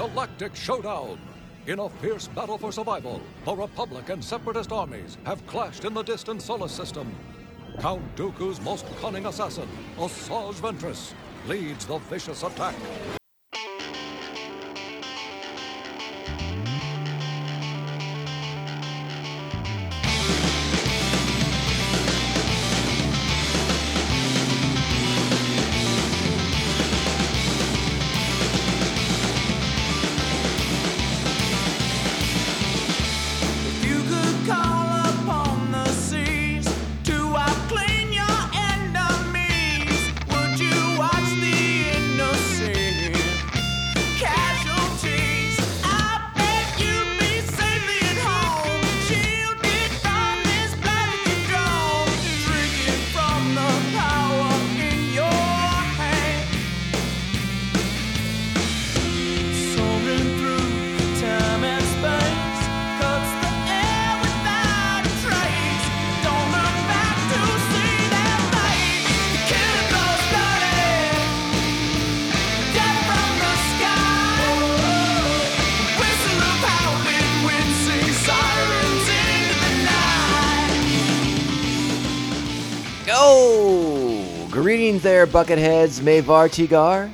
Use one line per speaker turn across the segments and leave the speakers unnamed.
galactic showdown. In a fierce battle for survival, the Republic and Separatist armies have clashed in the distant solar system. Count Dooku's most cunning assassin, Asajj Ventress, leads the vicious attack.
Bucketheads, Mavar Tigar.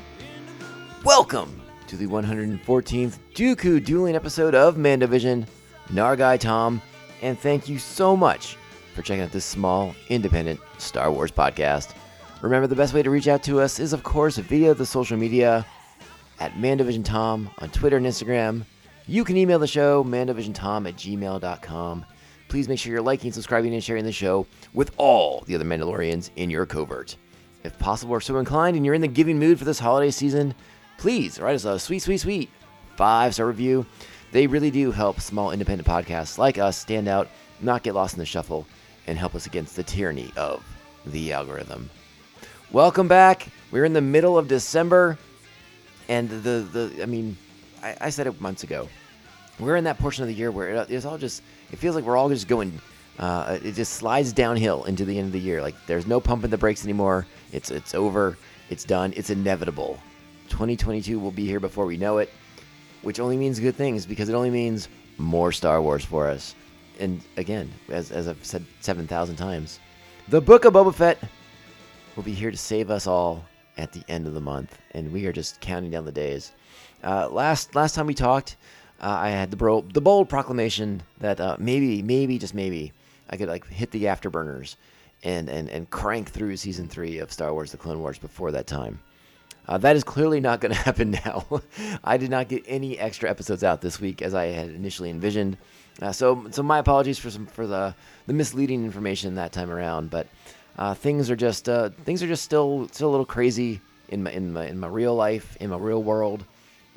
Welcome to the 114th Dooku Dueling episode of Mandovision, Nargai Tom, and thank you so much for checking out this small, independent Star Wars podcast. Remember, the best way to reach out to us is, of course, via the social media at Mandovision Tom on Twitter and Instagram. You can email the show, mandovisiontom at gmail.com. Please make sure you're liking, subscribing, and sharing the show with all the other Mandalorians in your covert. If possible or so inclined and you're in the giving mood for this holiday season, please write us a sweet, sweet, sweet five star review. They really do help small independent podcasts like us stand out, not get lost in the shuffle, and help us against the tyranny of the algorithm. Welcome back. We're in the middle of December, and the the I mean, I, I said it months ago. We're in that portion of the year where it, it's all just. It feels like we're all just going. Uh, it just slides downhill into the end of the year. Like there's no pumping the brakes anymore. It's it's over. It's done. It's inevitable. 2022 will be here before we know it, which only means good things because it only means more Star Wars for us. And again, as, as I've said 7,000 times, the Book of Boba Fett will be here to save us all at the end of the month, and we are just counting down the days. Uh, last last time we talked, uh, I had the bro- the bold proclamation that uh, maybe maybe just maybe I could like hit the afterburners and and and crank through season three of Star Wars: The Clone Wars before that time. Uh, that is clearly not going to happen now. I did not get any extra episodes out this week as I had initially envisioned. Uh, so, so my apologies for some for the the misleading information that time around. But uh, things are just uh, things are just still still a little crazy in my in my in my real life in my real world,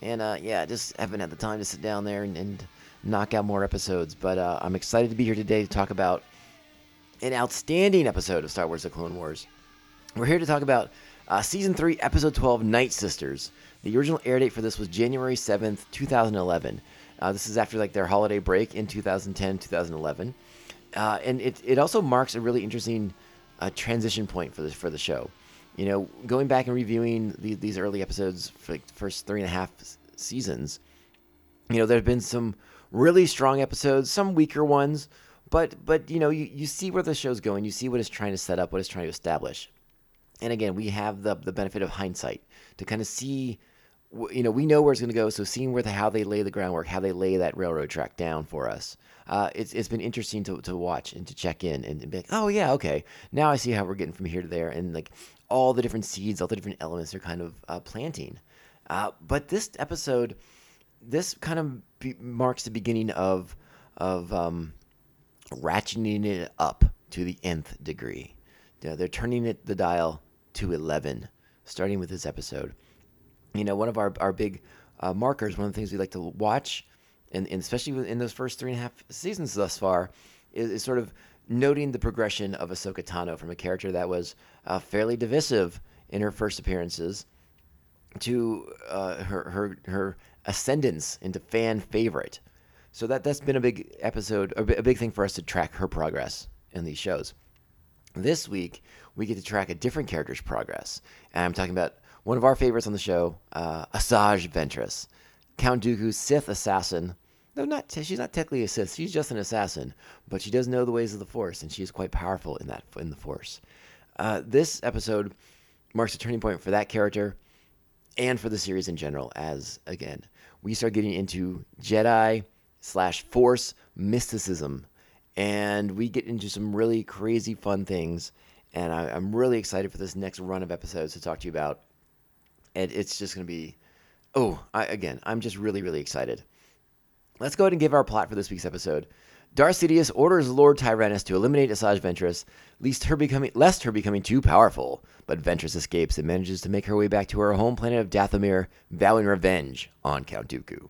and uh, yeah, just haven't had the time to sit down there and, and knock out more episodes. But uh, I'm excited to be here today to talk about an outstanding episode of Star Wars: The Clone Wars. We're here to talk about uh, season three, episode 12, Night Sisters. The original air date for this was January 7th, 2011. Uh, this is after like their holiday break in 2010, 2011, uh, and it it also marks a really interesting uh, transition point for the for the show. You know, going back and reviewing the, these early episodes for like, the first three and a half seasons, you know, there have been some really strong episodes, some weaker ones, but but you know, you, you see where the show's going, you see what it's trying to set up, what it's trying to establish and again, we have the the benefit of hindsight to kind of see, you know, we know where it's going to go. So seeing where the how they lay the groundwork, how they lay that railroad track down for us, uh, it's it's been interesting to to watch and to check in and, be like, oh yeah, okay, now I see how we're getting from here to there, and like all the different seeds, all the different elements they're kind of uh, planting. Uh, but this episode, this kind of be- marks the beginning of of um, ratcheting it up to the nth degree. Yeah, they're turning it the dial to 11, starting with this episode. You know, one of our, our big uh, markers, one of the things we like to watch, and, and especially in those first three and a half seasons thus far, is, is sort of noting the progression of Ahsoka Tano from a character that was uh, fairly divisive in her first appearances to uh, her, her her ascendance into fan favorite. So that that's been a big episode, a big thing for us to track her progress in these shows. This week, we get to track a different character's progress. And I'm talking about one of our favorites on the show, uh, Asajj Ventress. Count Dooku's Sith assassin. No, not she's not technically a Sith. She's just an assassin, but she does know the ways of the Force, and she is quite powerful in that in the Force. Uh, this episode marks a turning point for that character and for the series in general. As again, we start getting into Jedi slash Force mysticism, and we get into some really crazy fun things. And I, I'm really excited for this next run of episodes to talk to you about. And it's just going to be, oh, I, again, I'm just really, really excited. Let's go ahead and give our plot for this week's episode. Darth Sidious orders Lord Tyrannus to eliminate Asajj Ventress, lest her becoming lest her becoming too powerful. But Ventress escapes and manages to make her way back to her home planet of Dathomir, vowing revenge on Count Dooku.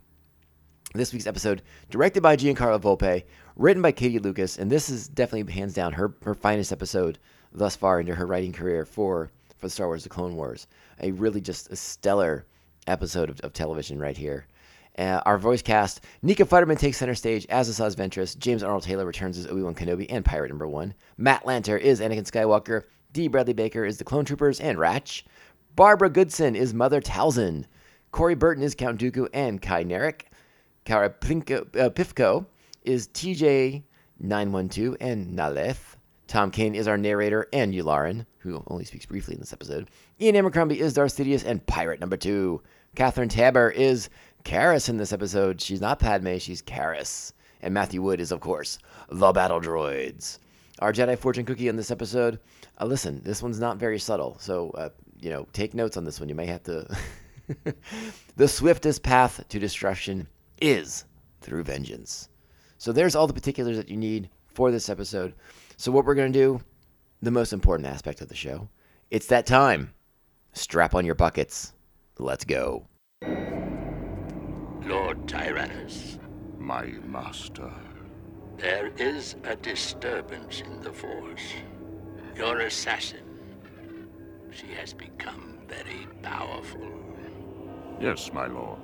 This week's episode, directed by Giancarlo Volpe, written by Katie Lucas, and this is definitely hands down her, her finest episode thus far into her writing career for for Star Wars: The Clone Wars. A really just a stellar episode of, of television right here. Uh, our voice cast: Nika Futterman takes center stage as Asajj Ventress. James Arnold Taylor returns as Obi Wan Kenobi and Pirate Number One. Matt Lanter is Anakin Skywalker. D. Bradley Baker is the Clone Troopers and Ratch. Barbara Goodson is Mother Talzin. Corey Burton is Count Dooku and Ky Narec. Cara uh, Pifko is TJ912 and Naleth. Tom Kane is our narrator and Yularen, who only speaks briefly in this episode. Ian Abercrombie is Darth Sidious and Pirate Number Two. Catherine Taber is Karis in this episode. She's not Padme, she's Karis. And Matthew Wood is, of course, the Battle Droids. Our Jedi Fortune Cookie in this episode. Uh, listen, this one's not very subtle, so uh, you know, take notes on this one. You may have to. the swiftest path to destruction is through vengeance. So there's all the particulars that you need for this episode. So what we're going to do, the most important aspect of the show, it's that time. Strap on your buckets. Let's go.
Lord Tyrannus,
My master.
there is a disturbance in the Force. Your assassin, she has become very powerful.
Yes, my lord.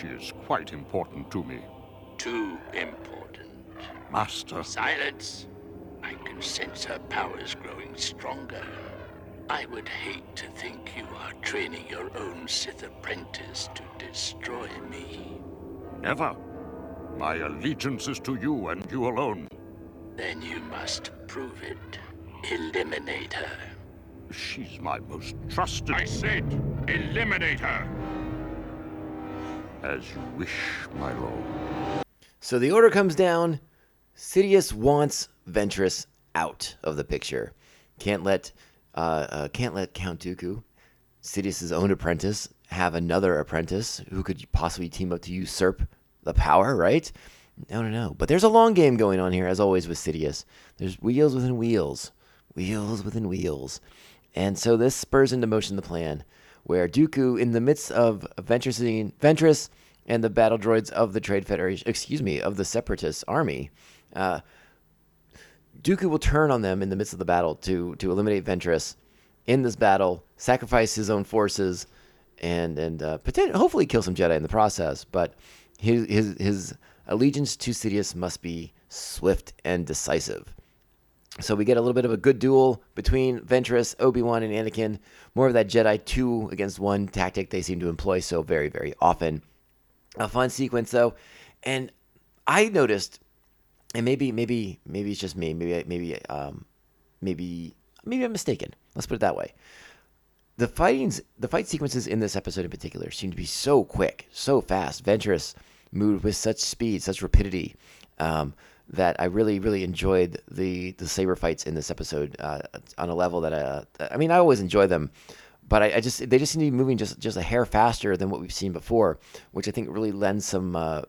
She is quite important to me.
Too important.
Master.
Silence! I can sense her powers growing stronger. I would hate to think you are training your own Sith apprentice to destroy me.
Never. My allegiance is to you and you alone.
Then you must prove it. Eliminate her.
She's my most trusted.
I said, eliminate her.
As you wish, my lord.
So the order comes down. Sidious wants Ventress out of the picture. Can't let uh, uh, can't let Count Dooku, Sidious's own apprentice, have another apprentice who could possibly team up to usurp the power. Right? No, no, no. But there's a long game going on here, as always with Sidious. There's wheels within wheels, wheels within wheels, and so this spurs into motion the plan, where Dooku, in the midst of Ventress, Ventress and the battle droids of the Trade Federation, excuse me, of the Separatist army, uh, Dooku will turn on them in the midst of the battle to to eliminate Ventress in this battle, sacrifice his own forces, and and uh, potentially hopefully kill some Jedi in the process. But his his his allegiance to Sidious must be swift and decisive. So we get a little bit of a good duel between Ventress, Obi Wan, and Anakin. More of that Jedi two against one tactic they seem to employ so very very often. A fun sequence though, and I noticed and maybe maybe maybe it's just me maybe maybe um maybe maybe i'm mistaken. Let's put it that way. The fightings the fight sequences in this episode in particular seem to be so quick so fast. Ventress moved with such speed such rapidity. Um, that i really really enjoyed the the saber fights in this episode uh, on a level that uh, i mean i always enjoy them but I, I just they just seem to be moving just just a hair faster than what we've seen before which i think really lends some uh,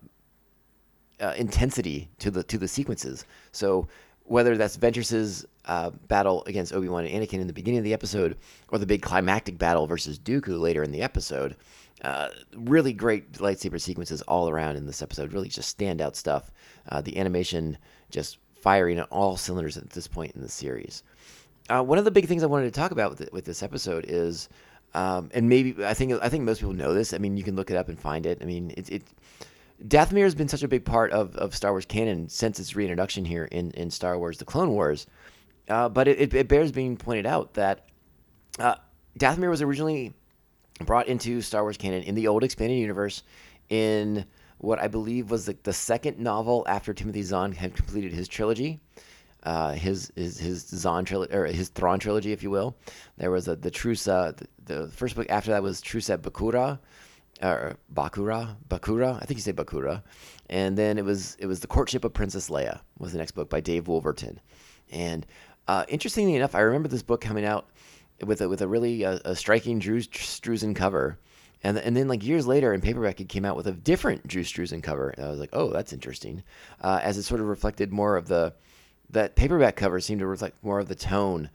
uh, intensity to the to the sequences. So whether that's Ventress's uh, battle against Obi Wan and Anakin in the beginning of the episode, or the big climactic battle versus Dooku later in the episode, uh, really great lightsaber sequences all around in this episode. Really just standout stuff. Uh, the animation just firing on all cylinders at this point in the series. Uh, one of the big things I wanted to talk about with, it- with this episode is, um, and maybe I think I think most people know this. I mean, you can look it up and find it. I mean, it, it Dathomir has been such a big part of, of Star Wars canon since its reintroduction here in, in Star Wars: The Clone Wars. Uh, but it, it, it bears being pointed out that uh, Dathomir was originally brought into Star Wars canon in the old expanded universe in what I believe was the, the second novel after Timothy Zahn had completed his trilogy. Uh, his his his Zahn trilogy or his Thrawn trilogy, if you will. There was a, the Truce at. The, the first book after that was Truce at Bakura, or Bakura, Bakura. I think you say Bakura, and then it was it was the Courtship of Princess Leia was the next book by Dave Wolverton, and uh, interestingly enough, I remember this book coming out with a, with a really uh, a striking Drew Struzan cover. And, and then like years later in paperback, it came out with a different Drew Struzan cover. And I was like, oh, that's interesting, uh, as it sort of reflected more of the that paperback cover seemed to reflect more of the tone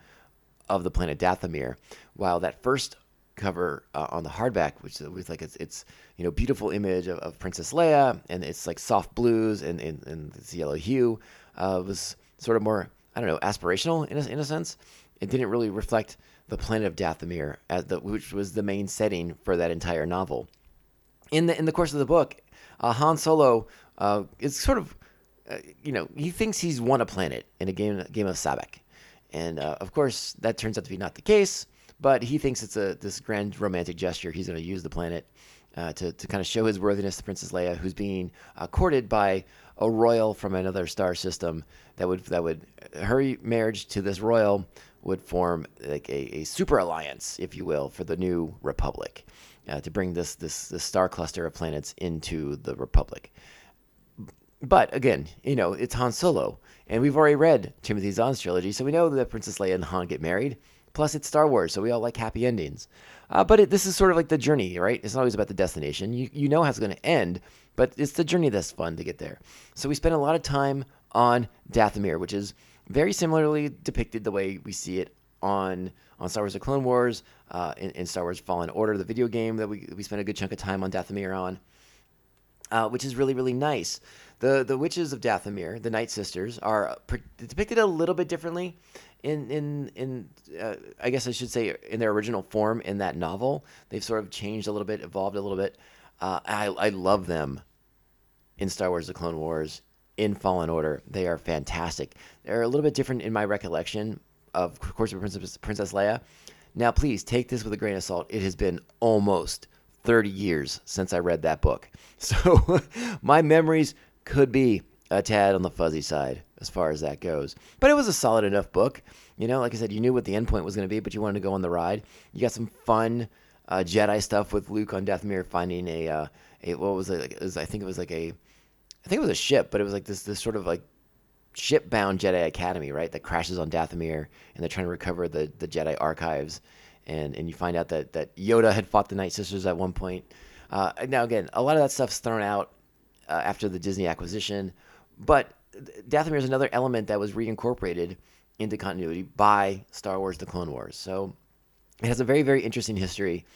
of the planet Dathomir, while that first cover uh, on the hardback, which was like it's, it's you know beautiful image of, of, Princess Leia, and it's like soft blues and and, and this yellow hue, uh, was sort of more I don't know aspirational in a, in a sense. It didn't really reflect the planet of Dathomir, as the, which was the main setting for that entire novel. In the in the course of the book, uh, Han Solo uh, is sort of uh, you know, he thinks he's won a planet in a game game of Sabacc, and uh, of course that turns out to be not the case. But he thinks it's a this grand romantic gesture. He's going to use the planet uh, to to kind of show his worthiness to Princess Leia, who's being uh, courted by a royal from another star system. That would that would her marriage to this royal would form like a, a super alliance, if you will, for the new republic. Uh, to bring this, this this star cluster of planets into the republic but again, you know, it's Han Solo, and we've already read Timothy Zahn's trilogy, so we know that Princess Leia and Han get married. Plus, it's Star Wars, so we all like happy endings. Uh, but it, this is sort of like the journey, right? It's not always about the destination. You you know how it's going to end, but it's the journey that's fun to get there. So we spend a lot of time on Dathomir, which is very similarly depicted the way we see it on on Star Wars: The Clone Wars, uh, in, in, Star Wars: Fallen Order, the video game that we we spent a good chunk of time on Dathomir on, uh, which is really really nice. The the witches of Dathomir, the Night Sisters, are depicted a little bit differently in in in uh, I guess I should say in their original form in that novel. They've sort of changed a little bit, evolved a little bit. Uh, I I love them in Star Wars: The Clone Wars, in Fallen Order. They are fantastic. They're a little bit different in my recollection of Course of Princess, Princess Leia. Now, please take this with a grain of salt. It has been almost 30 years since I read that book. So my memories could be a tad on the fuzzy side as far as that goes. But it was a solid enough book. You know, like I said, you knew what the endpoint was going to be, but you wanted to go on the ride. You got some fun uh, Jedi stuff with Luke on Dathomir finding a, uh, a what was it? it was, I think it was like a, I think it was a ship, but it was like this this sort of like ship-bound Jedi Academy, right? That crashes on Dathomir, and they're trying to recover the the Jedi archives, and and you find out that that Yoda had fought the Night Sisters at one point. Uh, now again, a lot of that stuff's thrown out uh, after the Disney acquisition. But Dathomir is another element that was reincorporated into continuity by Star Wars: The Clone Wars. So it has a very very interesting history.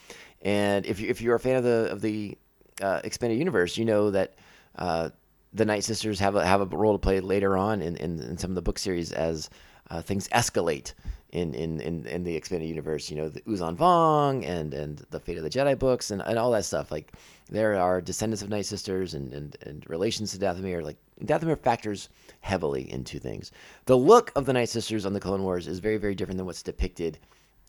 And if you if you're a fan of the of the uh, expanded universe, you know that uh, the Night Sisters have a have a role to play later on in, in, in some of the book series as uh, things escalate in, in, in, in the expanded universe. You know, the Yuuzhan Vong and and the Fate of the Jedi books and, and all that stuff. Like there are descendants of Night Sisters and, and, and relations to Dathomir. Like Dathomir factors heavily into things. The look of the Night Sisters on the Clone Wars is very very different than what's depicted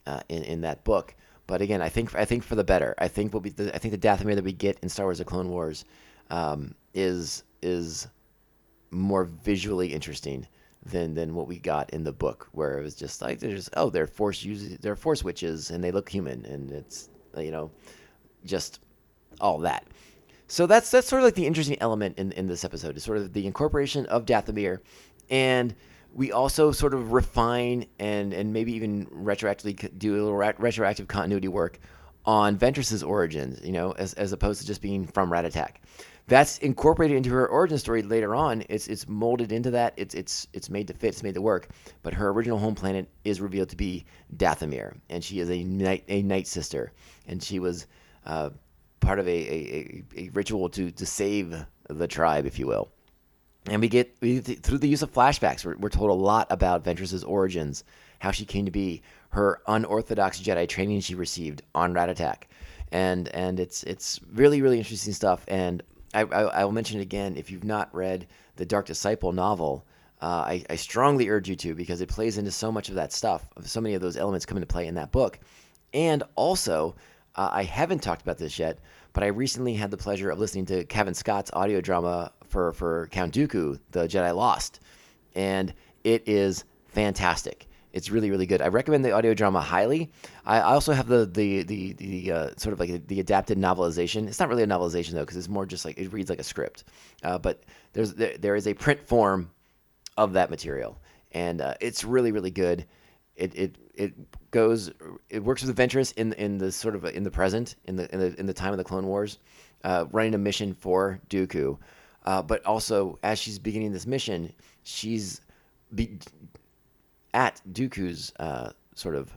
uh, in in that book. But again, I think I think for the better. I think what we I think the Dathomir that we get in Star Wars: The Clone Wars um, is is more visually interesting than than what we got in the book, where it was just like there's oh they're force use they're force witches and they look human and it's you know just all that. So that's that's sort of like the interesting element in in this episode is sort of the incorporation of Dathomir, and we also sort of refine and and maybe even retroactively do a little retroactive continuity work on Ventress's origins, you know, as as opposed to just being from Rattatak that's incorporated into her origin story later on. It's it's molded into that. It's it's it's made to fit. It's made to work. But her original home planet is revealed to be Dathomir, and she is a night a night sister, and she was uh, part of a, a, a, ritual to to save the tribe, if you will. And we get we, through the use of flashbacks, we're, we're told a lot about Ventress's origins, how she came to be, her unorthodox Jedi training she received on Rattatak, and and it's it's really really interesting stuff. And I, I, will mention it again if you've not read the Dark Disciple novel. Uh, I, I, strongly urge you to because it plays into so much of that stuff. So many of those elements come into play in that book, and also Uh, I haven't talked about this yet, but I recently had the pleasure of listening to Cavan Scott's audio drama for, for Count Dooku, The Jedi Lost, and it is fantastic. It's really, really good. I recommend the audio drama highly. I also have the the the, the uh, sort of like the adapted novelization. It's not really a novelization though, because it's more just like it reads like a script. Uh, but there's there, there is a print form of that material, and uh, it's really, really good. It it it goes it works with Ventress in in the sort of in the present in the in the in the time of the Clone Wars, uh, running a mission for Dooku, uh, but also as she's beginning this mission, she's be, at Dooku's uh, sort of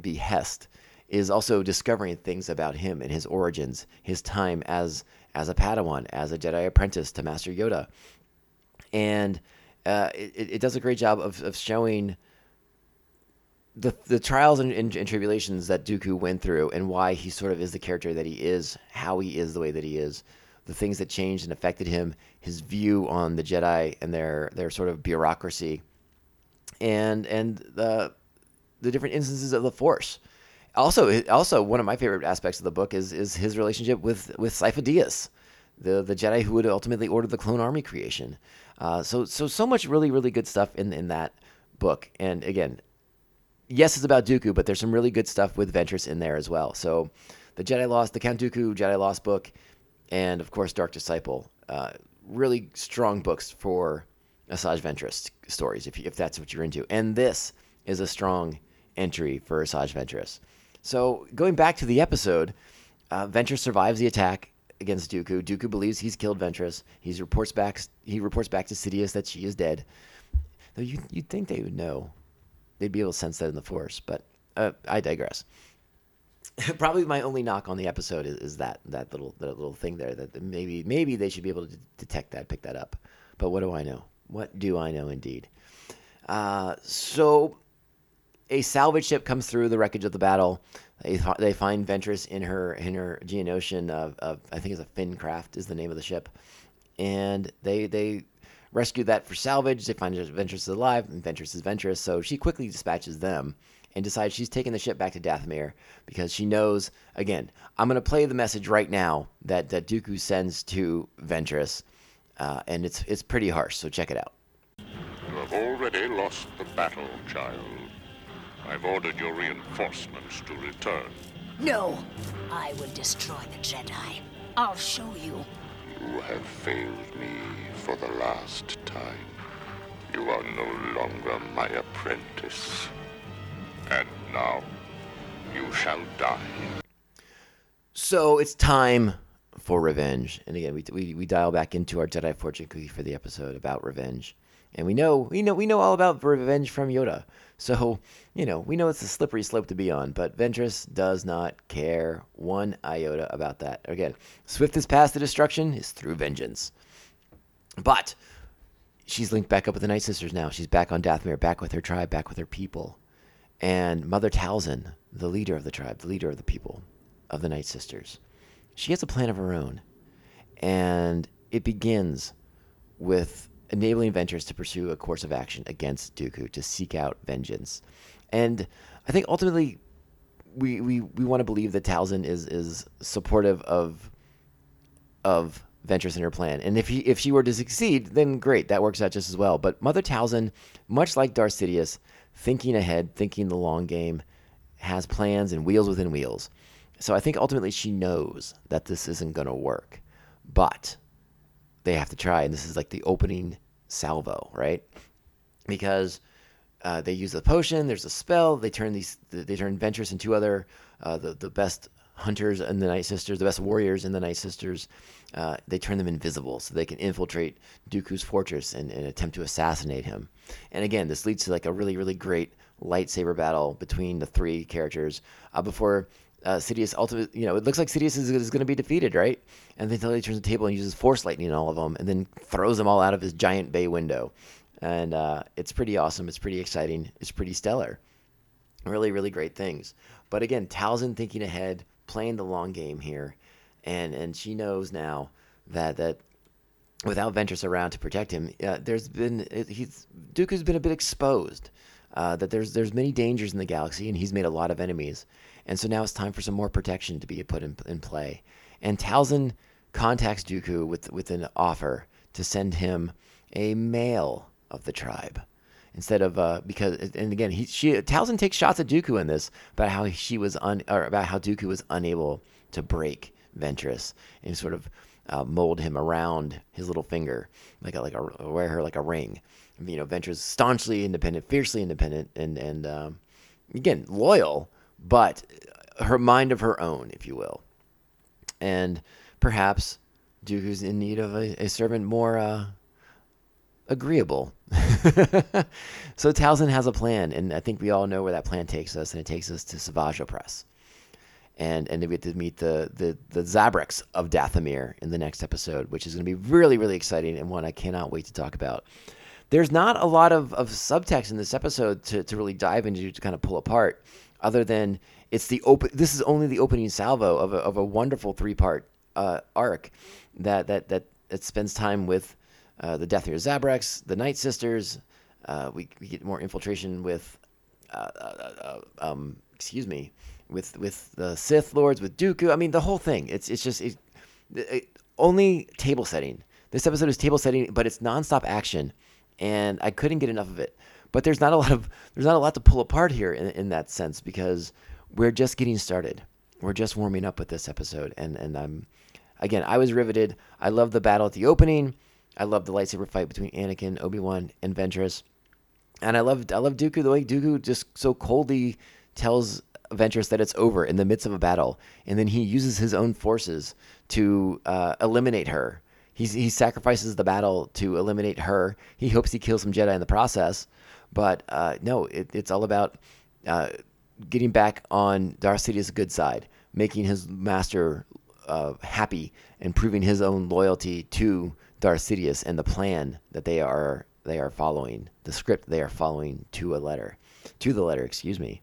behest is also discovering things about him and his origins, his time as as a Padawan, as a Jedi apprentice to Master Yoda, and uh, it, it does a great job of, of showing the the trials and, and, and tribulations that Dooku went through and why he sort of is the character that he is, how he is the way that he is, the things that changed and affected him, his view on the Jedi and their their sort of bureaucracy, and and the the different instances of the Force. Also, also one of my favorite aspects of the book is is his relationship with with Sifo Dyas, the the Jedi who would ultimately order the clone army creation. Uh, so so so much really really good stuff in in that book. And again, yes, it's about Dooku, but there's some really good stuff with Ventress in there as well. So the Jedi Lost, the Count Dooku Jedi Lost book, and of course Dark Disciple, uh, really strong books for Asajj Ventress stories if you, if that's what you're into. And this is a strong entry for Asajj Ventress. So going back to the episode, uh, Ventress survives the attack against Dooku. Dooku believes he's killed Ventress. He reports back. He reports back to Sidious that she is dead. Though you you'd think they would know, they'd be able to sense that in the Force. But uh, I digress. Probably my only knock on the episode is, is, that that little that little thing there that maybe maybe they should be able to detect that, pick that up. But what do I know? What do I know? Indeed. Uh, so a salvage ship comes through the wreckage of the battle. They, they find Ventress in her in her Geonosian of, of I think it's a Finn craft is the name of the ship, and they they rescue that for salvage. They find Ventress is alive, and Ventress is Ventress, so she quickly dispatches them and decides she's taking the ship back to Dathomir because she knows again I'm going to play the message right now that that Dooku sends to Ventress, uh, and it's it's pretty harsh. So check it out.
You have already lost the battle, child. I've ordered your reinforcements to return.
No, I will destroy the Jedi. I'll show you.
You have failed me for the last time. You are no longer my apprentice. And now, you shall die.
So it's time for revenge. And again, we, we, we dial back into our Jedi fortune cookie for the episode about revenge. And we know we know we know all about revenge from Yoda. So, you know, we know it's a slippery slope to be on, but Ventress does not care one iota about that. Again, swiftest path to destruction is through vengeance. But she's linked back up with the Night Sisters now. She's back on Dathomir, back with her tribe, back with her people. And Mother Talzin, the leader of the tribe, the leader of the people of the Night Sisters, she has a plan of her own. And it begins with enabling Ventress to pursue a course of action against Dooku to seek out vengeance. And I think ultimately we we, we want to believe that Talzin is is supportive of of Ventress and her plan. And if he if she were to succeed, then great, that works out just as well. But Mother Talzin, much like Darth Sidious, thinking ahead, thinking the long game, has plans and wheels within wheels. So I think ultimately she knows that this isn't going to work. But they have to try. And this is like the opening salvo, right? Because uh, they use the potion. There's a spell. They turn these. They turn Ventress and two other uh, the the best hunters in the Night Sisters, the best warriors in the Night Sisters. Uh, they turn them invisible so they can infiltrate Dooku's fortress and, and, attempt to assassinate him. And again, this leads to like a really really great lightsaber battle between the three characters uh, before uh, Sidious ultimately, you know, it looks like Sidious is, is going to be defeated, right? And then he turns the table and uses Force Lightning on all of them, and then throws them all out of his giant bay window. And uh, it's pretty awesome. It's pretty exciting. It's pretty stellar. Really, really great things. But again, Talzin thinking ahead, playing the long game here, and and she knows now that that without Ventress around to protect him, uh, there's been he's Dooku's been a bit exposed. uh, that there's there's many dangers in the galaxy, and he's made a lot of enemies, and so now it's time for some more protection to be put in, in play. And Talzin contacts Dooku with with an offer to send him a male of the tribe instead of uh, because and again he she Talzin takes shots at Dooku in this about how she was un or about how Dooku was unable to break Ventress and sort of uh, mold him around his little finger like a, like a wear her like a ring. You know, Ventress staunchly independent, fiercely independent, and and um, again loyal, but her mind of her own, if you will. And perhaps Dooku's in need of a, a servant more uh, agreeable. so Talzin has a plan, and I think we all know where that plan takes us, and it takes us to Savage Opress. And and we get to meet the the the Zabraks of Dathomir in the next episode, which is going to be really really exciting and one I cannot wait to talk about. There's not a lot of, of subtext in this episode to, to really dive into to kind of pull apart, other than it's the open. This is only the opening salvo of a, of a wonderful three part uh, arc that that that that spends time with uh, the Dathomir Zabraks, the Night Sisters. Uh, we, we get more infiltration with, uh, uh, uh, um, excuse me, with with the Sith Lords, with Dooku. I mean, the whole thing. It's it's just it, it, only table setting. This episode is table setting, but it's nonstop action, and I couldn't get enough of it. But there's not a lot of there's not a lot to pull apart here in, in that sense because we're just getting started. We're just warming up with this episode, and and I'm again I was riveted. I love the battle at the opening. I love the lightsaber fight between Anakin, Obi Wan, and Ventress, and I love I love Dooku the way Dooku just so coldly tells Ventress that it's over in the midst of a battle, and then he uses his own forces to uh, eliminate her. He's, he sacrifices the battle to eliminate her. He hopes he kills some Jedi in the process, but uh, no, it, it's all about uh, getting back on Darth Sidious's good side, making his master uh, happy, and proving his own loyalty to Darth Sidious and the plan that they are they are following, the script they are following to a letter, to the letter, excuse me.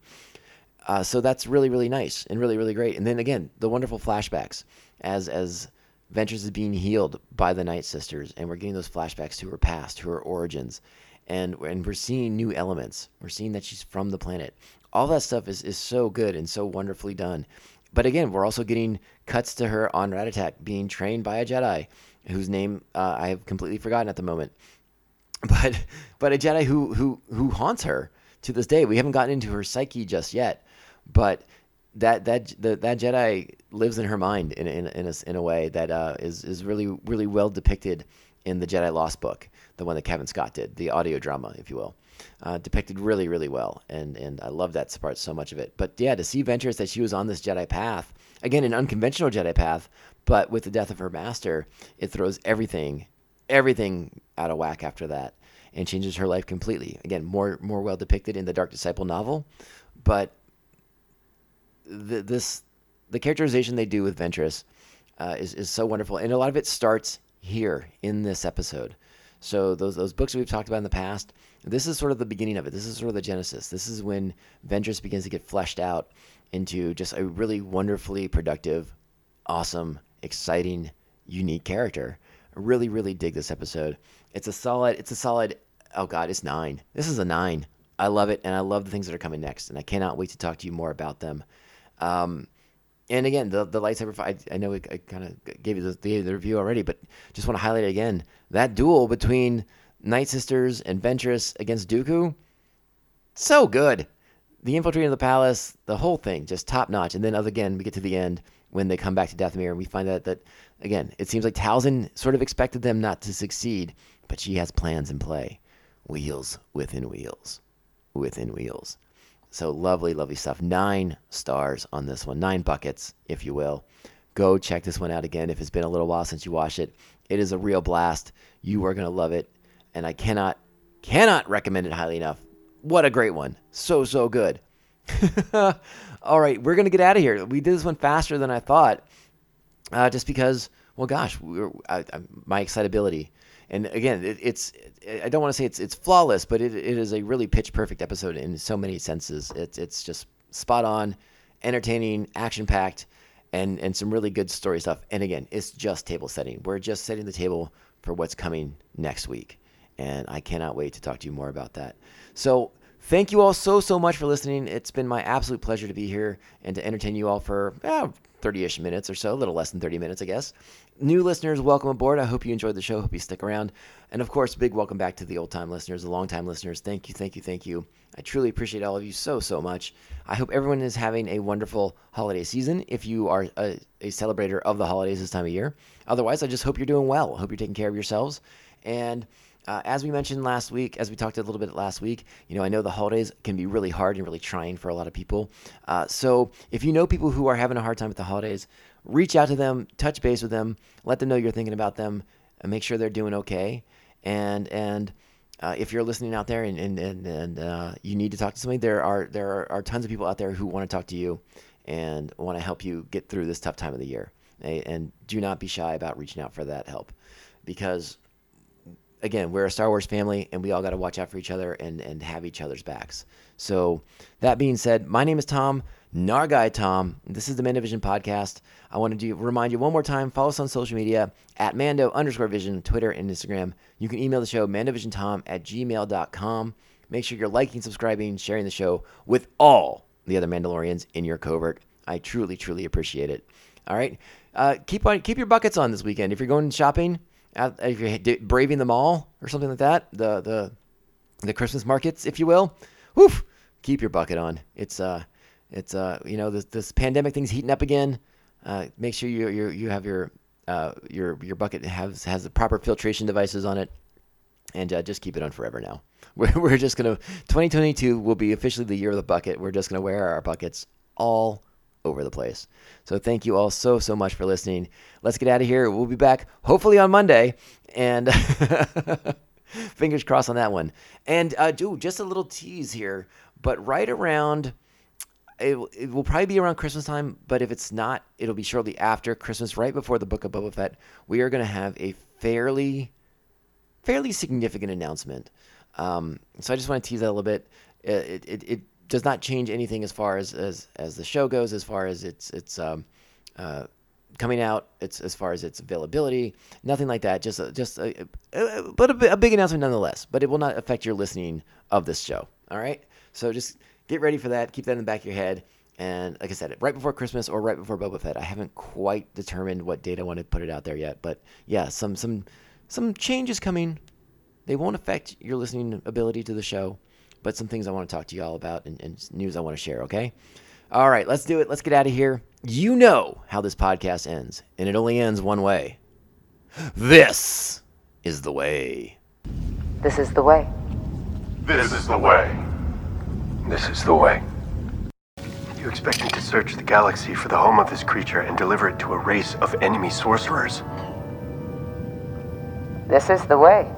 Uh, so that's really really nice and really really great. And then again, the wonderful flashbacks as as Ventress is being healed by the Night Sisters, and we're getting those flashbacks to her past, to her origins, and and we're seeing new elements. We're seeing that she's from the planet. All that stuff is is so good and so wonderfully done. But again, we're also getting cuts to her on Rattatak being trained by a Jedi, whose name uh, I have completely forgotten at the moment. But but a Jedi who who who haunts her to this day. We haven't gotten into her psyche just yet, but that that the, that Jedi lives in her mind in in in a, in a way that uh, is is really really well depicted in the Jedi Lost book, the one that Cavan Scott did, the audio drama, if you will, uh, depicted really really well, and and I love that part so much of it. But yeah, to see Ventress that she was on this Jedi path again, an unconventional Jedi path, but with the death of her master, it throws everything everything out of whack after that and changes her life completely. Again, more more well depicted in the Dark Disciple novel, but the, this the characterization they do with Ventress uh, is is so wonderful, and a lot of it starts here in this episode. So those those books that we've talked about in the past, this is sort of the beginning of it. This is sort of the genesis. This is when Ventress begins to get fleshed out into just a really wonderfully productive, awesome, exciting, unique character. I really, really dig this episode. It's a solid. It's a solid. Oh God, it's nine. This is a nine. I love it, and I love the things that are coming next, and I cannot wait to talk to you more about them. Um, and again, the the lightsaber fight. I know I, kind of gave you the, the, the review already, but just want to highlight it again. That duel between Night Sisters and Ventress against Dooku, so good. The infiltrating of the palace, the whole thing, just top notch. And then again, we get to the end when they come back to Dathomir, and we find out that again, it seems like Talzin sort of expected them not to succeed, but she has plans in play. Wheels within wheels, within wheels. So lovely, lovely stuff. Nine stars on this one, nine buckets, if you will. Go check this one out again if it's been a little while since you watched it. It is a real blast. You are going to love it. And I cannot, cannot recommend it highly enough. What a great one. So, so good. All right, we're going to get out of here. We did this one faster than I thought uh, just because, well, gosh, we I, I, my excitability. And again, it, it's I don't want to say it's it's flawless, but it, it is a really pitch perfect episode in so many senses. It's it's just spot on, entertaining, action packed, and and some really good story stuff. And again, it's just table setting. We're just setting the table for what's coming next week, and I cannot wait to talk to you more about that. So Thank you all so, so much for listening. It's been my absolute pleasure to be here and to entertain you all for 30 ish minutes or so, a little less than 30 minutes, I guess. New listeners, welcome aboard. I hope you enjoyed the show. Hope you stick around. And of course, big welcome back to the old time listeners, the long time listeners. Thank you, thank you, thank you. I truly appreciate all of you so, so much. I hope everyone is having a wonderful holiday season if you are a, a celebrator of the holidays this time of year. Otherwise, I just hope you're doing well. I hope you're taking care of yourselves. And uh, as we mentioned last week, as we talked a little bit last week, you know, I know the holidays can be really hard and really trying for a lot of people. Uh, so if you know people who are having a hard time with the holidays, reach out to them, touch base with them, let them know you're thinking about them, and make sure they're doing okay. And and uh, if you're listening out there and and and, and uh, you need to talk to somebody, there are there are, are tons of people out there who want to talk to you and want to help you get through this tough time of the year. And do not be shy about reaching out for that help, because again, we're a Star Wars family, and we all got to watch out for each other and and have each other's backs. So that being said, my name is Tom Nargai Tom. This is the Mandovision podcast. I wanted to remind you one more time. Follow us on social media at Mando underscore Vision, Twitter and Instagram. You can email the show mandovisiontom at gmail.com. Make sure you're liking, subscribing, sharing the show with all the other Mandalorians in your covert. I truly, truly appreciate it. All right, uh, keep on keep your buckets on this weekend. If you're going shopping, if you're braving the mall or something like that, the the the Christmas markets, if you will, woof, keep your bucket on. It's uh, it's uh, you know, this this pandemic thing's heating up again. Uh, make sure you you you have your uh your your bucket has has the proper filtration devices on it, and uh, just keep it on forever now. We're we're just gonna 2022 will be officially the year of the bucket. We're just gonna wear our buckets all over the place. So thank you all so so much for listening. Let's get out of here. We'll be back hopefully on Monday, and fingers crossed on that one. And uh, do just a little tease here, but right around. It, it will probably be around Christmas time, but if it's not, it'll be shortly after Christmas, right before the Book of Boba Fett. We are going to have a fairly, fairly significant announcement. Um, so I just want to tease that a little bit. It, it, it does not change anything as far as, as, as the show goes, as far as its its um, uh, coming out, it's as far as its availability, nothing like that. Just a, just a, a, but a, a big announcement nonetheless. But it will not affect your listening of this show. All right, so just get ready for that. Keep that in the back of your head. And like I said, right before Christmas or right before Boba Fett. I haven't quite determined what date I want to put it out there yet, but yeah, some some some changes coming. They won't affect your listening ability to the show, but some things I want to talk to you all about and, and news I want to share, okay? All right, let's do it. Let's get out of here. You know how this podcast ends, and it only ends one way. This is the way.
This is the way.
This is the way.
This is the way. You expect me to search the galaxy for the home of this creature and deliver it to a race of enemy sorcerers?
This is the way.